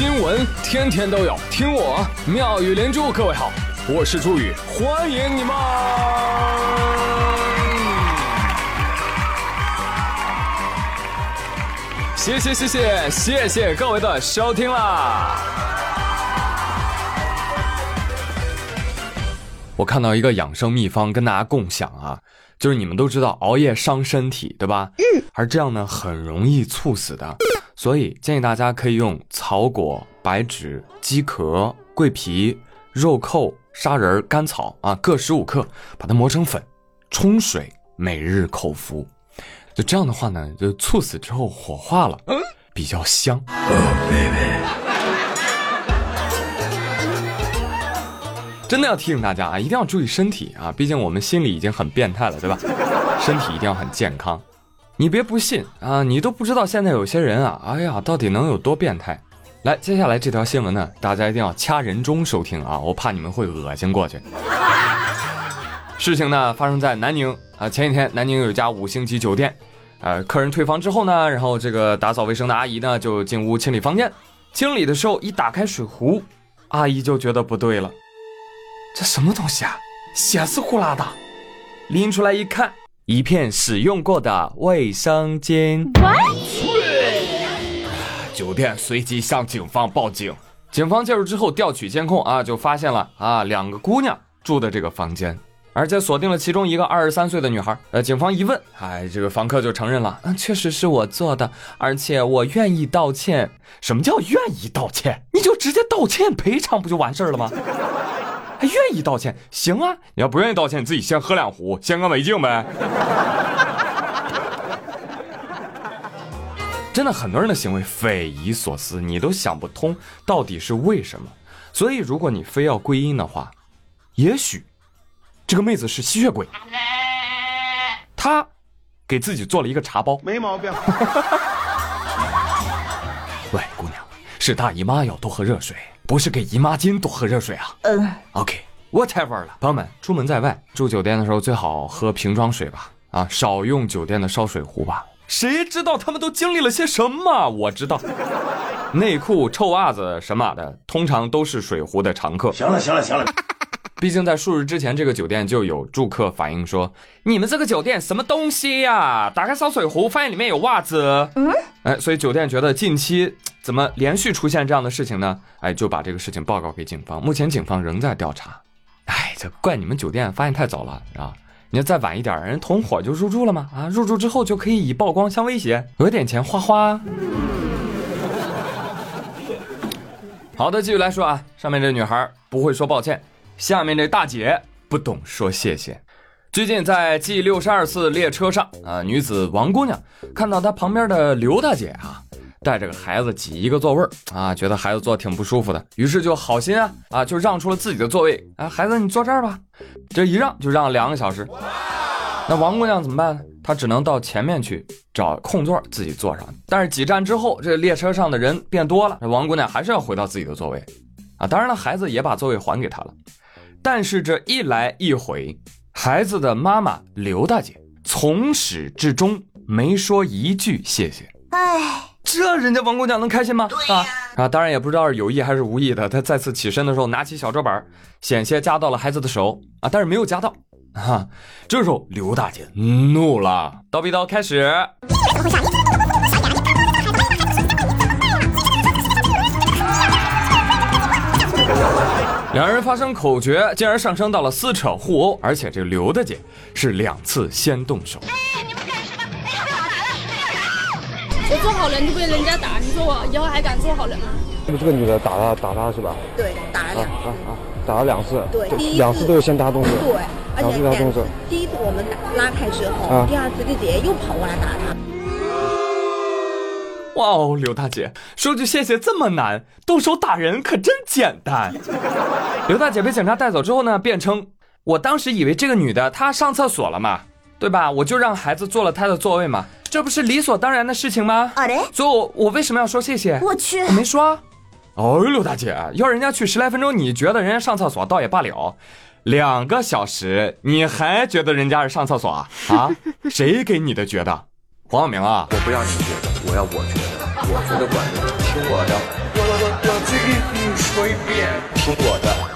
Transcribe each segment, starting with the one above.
新闻天天都有，听我妙语连珠。各位好，我是朱宇，欢迎你们！谢谢谢谢谢谢各位的收听啦！我看到一个养生秘方跟大家共享啊，就是你们都知道熬夜伤身体，对吧？嗯。而这样呢，很容易猝死的。所以建议大家可以用草果、白芷、鸡壳、桂皮、肉蔻、砂仁、甘草啊，各十五克，把它磨成粉，冲水，每日口服。就这样的话呢，就猝死之后火化了，比较香。真的要提醒大家啊，一定要注意身体啊，毕竟我们心里已经很变态了，对吧？身体一定要很健康。你别不信啊！你都不知道现在有些人啊，哎呀，到底能有多变态？来，接下来这条新闻呢，大家一定要掐人中收听啊！我怕你们会恶心过去。事情呢发生在南宁啊，前几天南宁有一家五星级酒店，呃，客人退房之后呢，然后这个打扫卫生的阿姨呢就进屋清理房间，清理的时候一打开水壶，阿姨就觉得不对了，这什么东西啊？血丝呼啦的，拎出来一看。一片使用过的卫生巾。酒店随即向警方报警。警方介入之后调取监控啊，就发现了啊两个姑娘住的这个房间，而且锁定了其中一个二十三岁的女孩。呃，警方一问，哎，这个房客就承认了，嗯，确实是我做的，而且我愿意道歉。什么叫愿意道歉？你就直接道歉赔偿不就完事儿了吗？还愿意道歉？行啊！你要不愿意道歉，你自己先喝两壶，先干为敬呗。真的，很多人的行为匪夷所思，你都想不通到底是为什么。所以，如果你非要归因的话，也许这个妹子是吸血鬼，她给自己做了一个茶包，没毛病。喂，姑娘，是大姨妈要多喝热水。不是给姨妈巾多喝热水啊？嗯，OK，whatever 了。朋友们，出门在外住酒店的时候，最好喝瓶装水吧。啊，少用酒店的烧水壶吧。谁知道他们都经历了些什么？我知道，内裤、臭袜子什么的，通常都是水壶的常客。行了，行了，行了。毕竟在数日之前，这个酒店就有住客反映说：“你们这个酒店什么东西呀？打开烧水壶，发现里面有袜子。”嗯，哎，所以酒店觉得近期。怎么连续出现这样的事情呢？哎，就把这个事情报告给警方。目前警方仍在调查。哎，这怪你们酒店发现太早了啊！你要再晚一点，人同伙就入住了吗？啊，入住之后就可以以曝光相威胁，讹点钱花花。好的，继续来说啊，上面这女孩不会说抱歉，下面这大姐不懂说谢谢。最近在 G 六十二次列车上啊，女子王姑娘看到她旁边的刘大姐啊。带着个孩子挤一个座位啊，觉得孩子坐挺不舒服的，于是就好心啊啊，就让出了自己的座位。啊，孩子你坐这儿吧。这一让就让两个小时。那王姑娘怎么办呢？她只能到前面去找空座自己坐上。但是几站之后，这列车上的人变多了，王姑娘还是要回到自己的座位。啊，当然了，孩子也把座位还给她了。但是这一来一回，孩子的妈妈刘大姐从始至终没说一句谢谢。哎。这人家王姑娘能开心吗？啊啊！当然也不知道是有意还是无意的。她再次起身的时候，拿起小桌板，险些夹到了孩子的手啊，但是没有夹到。啊，这时候刘大姐怒了，刀逼刀开始。两人发生口角，竟然上升到了撕扯互殴，而且这个刘大姐是两次先动手。哎，你们干什么我做好人就被人家打，你说我以后还敢做好人吗？这个女的打他，打他是吧？对，打了两次。啊啊！打了两次。对，两次都是先打动手。对，而且打动手。第一次我们拉开之后，第二次就直接又跑过来打他。哇哦，刘大姐，说句谢谢这么难，动手打人可真简单。刘大姐被警察带走之后呢，辩称我当时以为这个女的她上厕所了嘛，对吧？我就让孩子坐了她的座位嘛。这不是理所当然的事情吗？啊嘞！所以，我我为什么要说谢谢？我去，我没说。哦，刘大姐，要人家去十来分钟，你觉得人家上厕所倒也罢了，两个小时你还觉得人家是上厕所啊？啊？谁给你的觉得？黄晓明啊！我不要你觉得，我要我觉得，我觉得管用，听我的。我我我再给你说一遍听我的。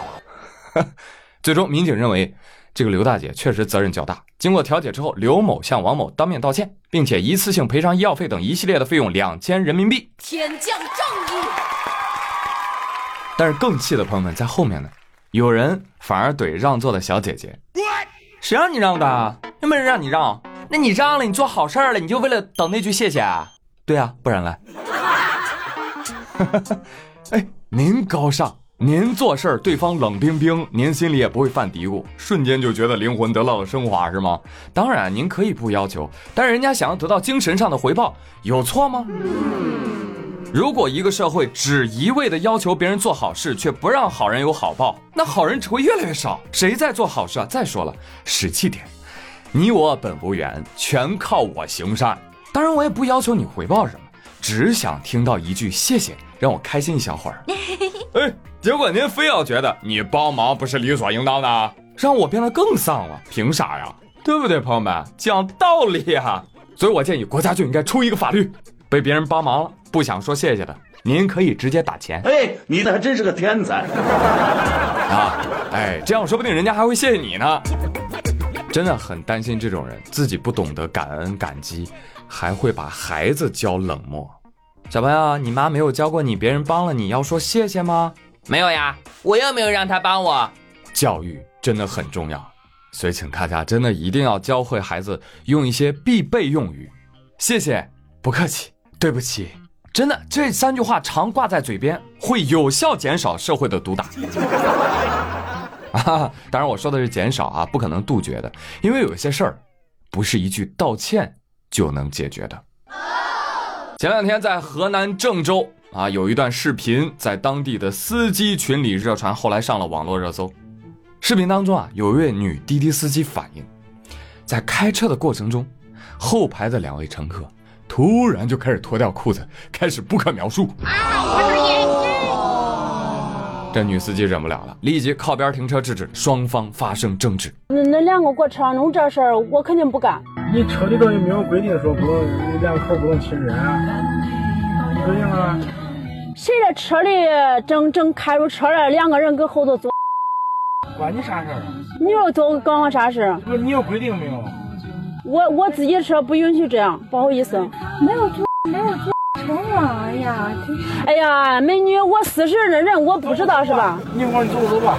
最终，民警认为这个刘大姐确实责任较大。经过调解之后，刘某向王某当面道歉，并且一次性赔偿医药费等一系列的费用两千人民币。天降正义！但是更气的朋友们在后面呢，有人反而怼让座的小姐姐：“谁让你让的？又没人让你让。那你让了，你做好事了，你就为了等那句谢谢啊？对啊，不然嘞？哎，您高尚，您做事儿对方冷冰冰，您心里也不会犯嘀咕，瞬间就觉得灵魂得到了升华，是吗？当然，您可以不要求，但人家想要得到精神上的回报，有错吗？”如果一个社会只一味的要求别人做好事，却不让好人有好报，那好人只会越来越少。谁在做好事啊？再说了，实际点，你我本无缘，全靠我行善。当然，我也不要求你回报什么，只想听到一句谢谢，让我开心一小会儿。哎，结果您非要觉得你帮忙不是理所应当的，让我变得更丧了，凭啥呀？对不对，朋友们？讲道理呀！所以我建议国家就应该出一个法律，被别人帮忙了。不想说谢谢的，您可以直接打钱。哎，你还真是个天才啊！哎，这样说不定人家还会谢谢你呢。真的很担心这种人自己不懂得感恩感激，还会把孩子教冷漠。小朋友，你妈没有教过你，别人帮了你要说谢谢吗？没有呀，我又没有让他帮我。教育真的很重要，所以请大家真的一定要教会孩子用一些必备用语。谢谢，不客气，对不起。真的，这三句话常挂在嘴边，会有效减少社会的毒打。啊，当然我说的是减少啊，不可能杜绝的，因为有些事儿，不是一句道歉就能解决的。前两天在河南郑州啊，有一段视频在当地的司机群里热传，后来上了网络热搜。视频当中啊，有一位女滴滴司机反映，在开车的过程中，后排的两位乘客。突然就开始脱掉裤子，开始不可描述。这女司机忍不了了，立即靠边停车制止，双方发生争执。那那两个给我车上弄这事儿，我肯定不干。你车里头有没有规定说不能两口不能亲热啊？规定了。谁在车里正正开着车了，两个人搁后头坐，关你啥事儿？你又做关我啥事？不是你有规定没有？我我自己车不允许这样，不好意思，没有坐，没有坐成了，哎呀，哎呀，美女，我四十的人，我不知道是吧？你我走走吧。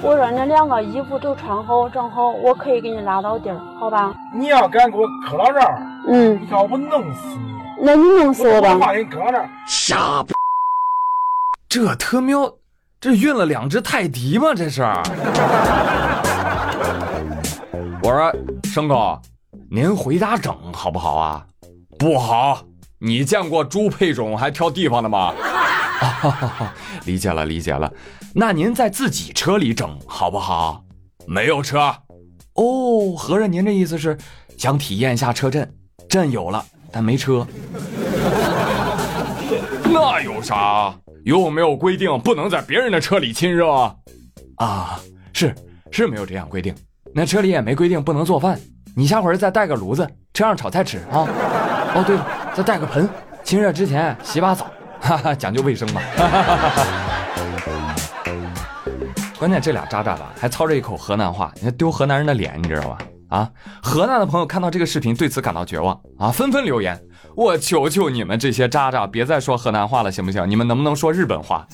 我说那两个衣服都穿好，正好，我可以给你拉到地儿，好吧？你要敢给我磕到这儿，嗯，你看我不弄死你？那你弄死我吧。我把你搁这儿。这特喵，这运了两只泰迪吗？这是？我说，牲口。您回家整好不好啊？不好！你见过猪配种还挑地方的吗？理解了，理解了。那您在自己车里整好不好？没有车。哦，合着您这意思是想体验一下车震？震有了，但没车。那有啥？又没有规定不能在别人的车里亲热。啊，是是没有这样规定。那车里也没规定不能做饭。你下回再带个炉子，车上炒菜吃啊！哦，对了，再带个盆，亲热之前洗把澡，哈哈，讲究卫生嘛。关键这俩渣渣吧，还操着一口河南话，你丢河南人的脸，你知道吧？啊，河南的朋友看到这个视频，对此感到绝望啊，纷纷留言：我求求你们这些渣渣，别再说河南话了，行不行？你们能不能说日本话？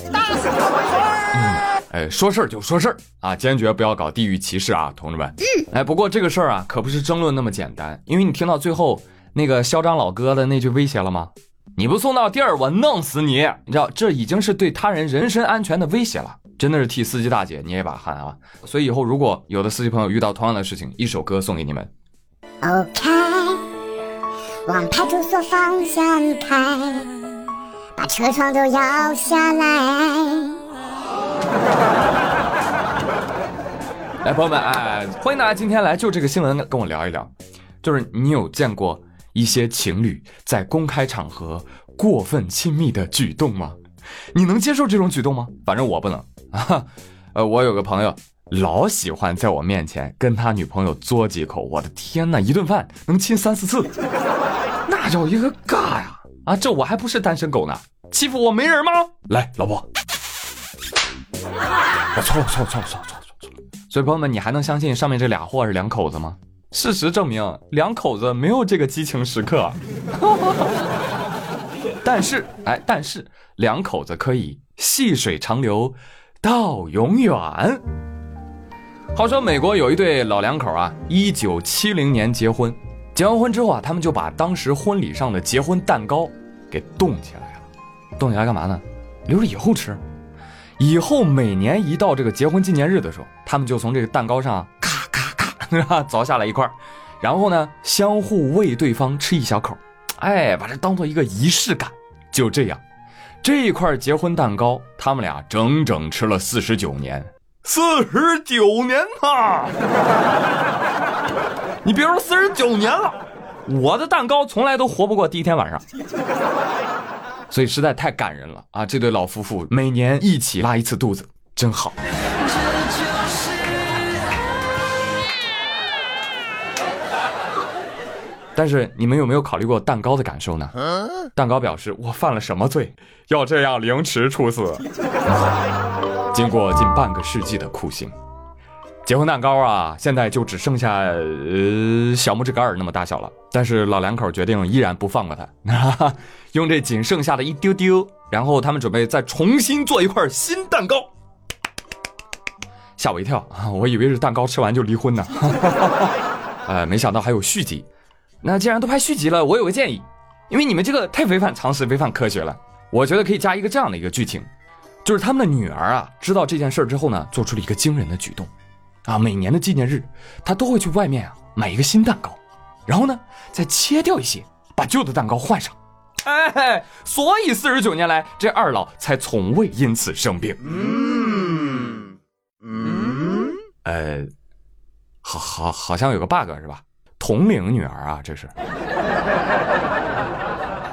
哎，说事儿就说事儿啊，坚决不要搞地域歧视啊，同志们。哎，不过这个事儿啊，可不是争论那么简单，因为你听到最后那个嚣张老哥的那句威胁了吗？你不送到地儿，我弄死你！你知道，这已经是对他人人身安全的威胁了，真的是替司机大姐捏一把汗啊。所以以后如果有的司机朋友遇到同样的事情，一首歌送给你们。OK，往派出所方向开，把车窗都摇下来。来，朋友们，哎，欢迎大家今天来就这个新闻跟我聊一聊，就是你有见过一些情侣在公开场合过分亲密的举动吗？你能接受这种举动吗？反正我不能 啊。呃，我有个朋友老喜欢在我面前跟他女朋友嘬几口，我的天哪，一顿饭能亲三四次，那叫一个尬呀！啊，这我还不是单身狗呢，欺负我没人吗？来，老婆。我错了错了错了错了错了错了。所以朋友们，你还能相信上面这俩货是两口子吗？事实证明，两口子没有这个激情时刻。但是，哎，但是两口子可以细水长流到永远。话说，美国有一对老两口啊，一九七零年结婚，结完婚之后啊，他们就把当时婚礼上的结婚蛋糕给冻起来了。冻起来干嘛呢？留着以后吃。以后每年一到这个结婚纪念日的时候，他们就从这个蛋糕上咔咔咔 凿下来一块，然后呢，相互喂对方吃一小口，哎，把这当做一个仪式感。就这样，这一块结婚蛋糕，他们俩整整吃了四十九年。四十九年呐！你别说四十九年了，我的蛋糕从来都活不过第一天晚上。所以实在太感人了啊！这对老夫妇每年一起拉一次肚子，真好。但是你们有没有考虑过蛋糕的感受呢？蛋糕表示我犯了什么罪，要这样凌迟处死？经过近半个世纪的酷刑，结婚蛋糕啊，现在就只剩下呃小拇指盖儿那么大小了。但是老两口决定依然不放过他，用这仅剩下的一丢丢，然后他们准备再重新做一块新蛋糕。吓我一跳啊！我以为是蛋糕吃完就离婚呢。呃，没想到还有续集。那既然都拍续集了，我有个建议，因为你们这个太违反常识、违反科学了，我觉得可以加一个这样的一个剧情，就是他们的女儿啊，知道这件事之后呢，做出了一个惊人的举动，啊，每年的纪念日，她都会去外面啊买一个新蛋糕，然后呢再切掉一些，把旧的蛋糕换上，哎，所以四十九年来，这二老才从未因此生病。嗯。嗯，呃，好好好像有个 bug 是吧？同龄女儿啊，这是。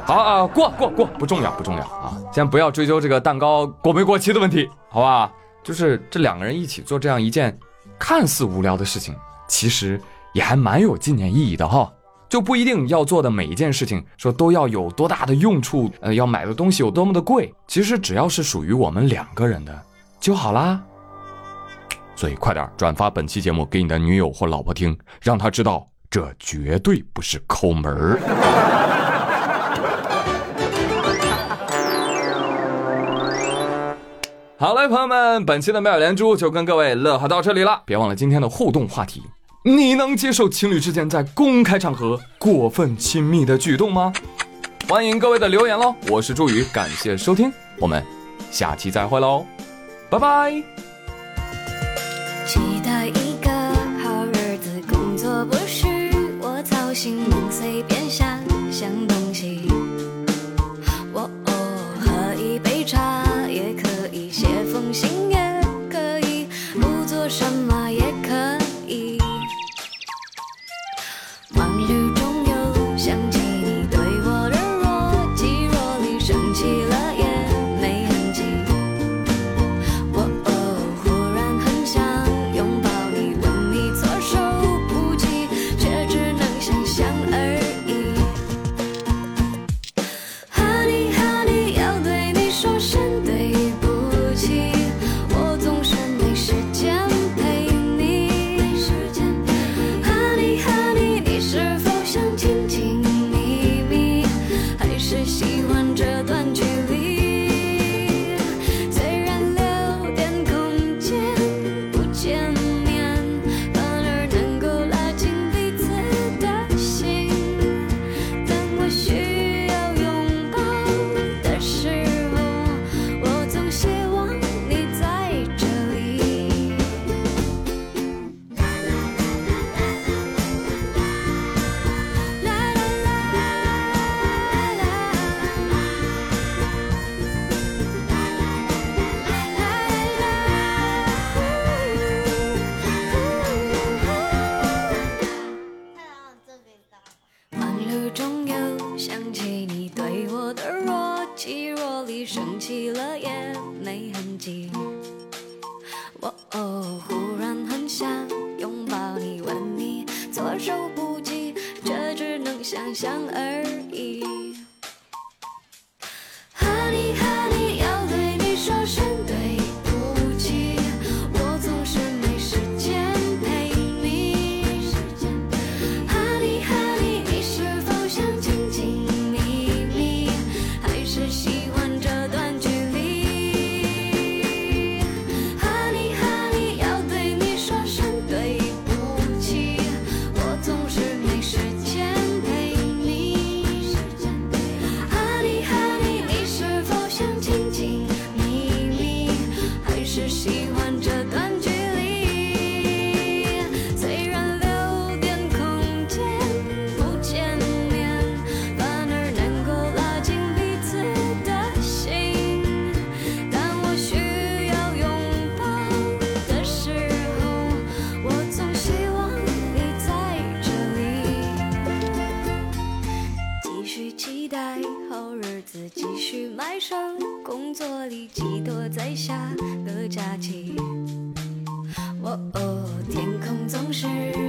好啊，过过过，不重要不重要啊，先不要追究这个蛋糕过没过期的问题，好吧？就是这两个人一起做这样一件看似无聊的事情，其实也还蛮有纪念意义的哈。就不一定要做的每一件事情说都要有多大的用处，呃，要买的东西有多么的贵，其实只要是属于我们两个人的就好啦。所以快点转发本期节目给你的女友或老婆听，让她知道。这绝对不是抠门儿。好嘞，朋友们，本期的妙连珠就跟各位乐呵到这里了。别忘了今天的互动话题：你能接受情侣之间在公开场合过分亲密的举动吗？欢迎各位的留言喽！我是朱宇，感谢收听，我们下期再会喽，拜拜。心随便想想是，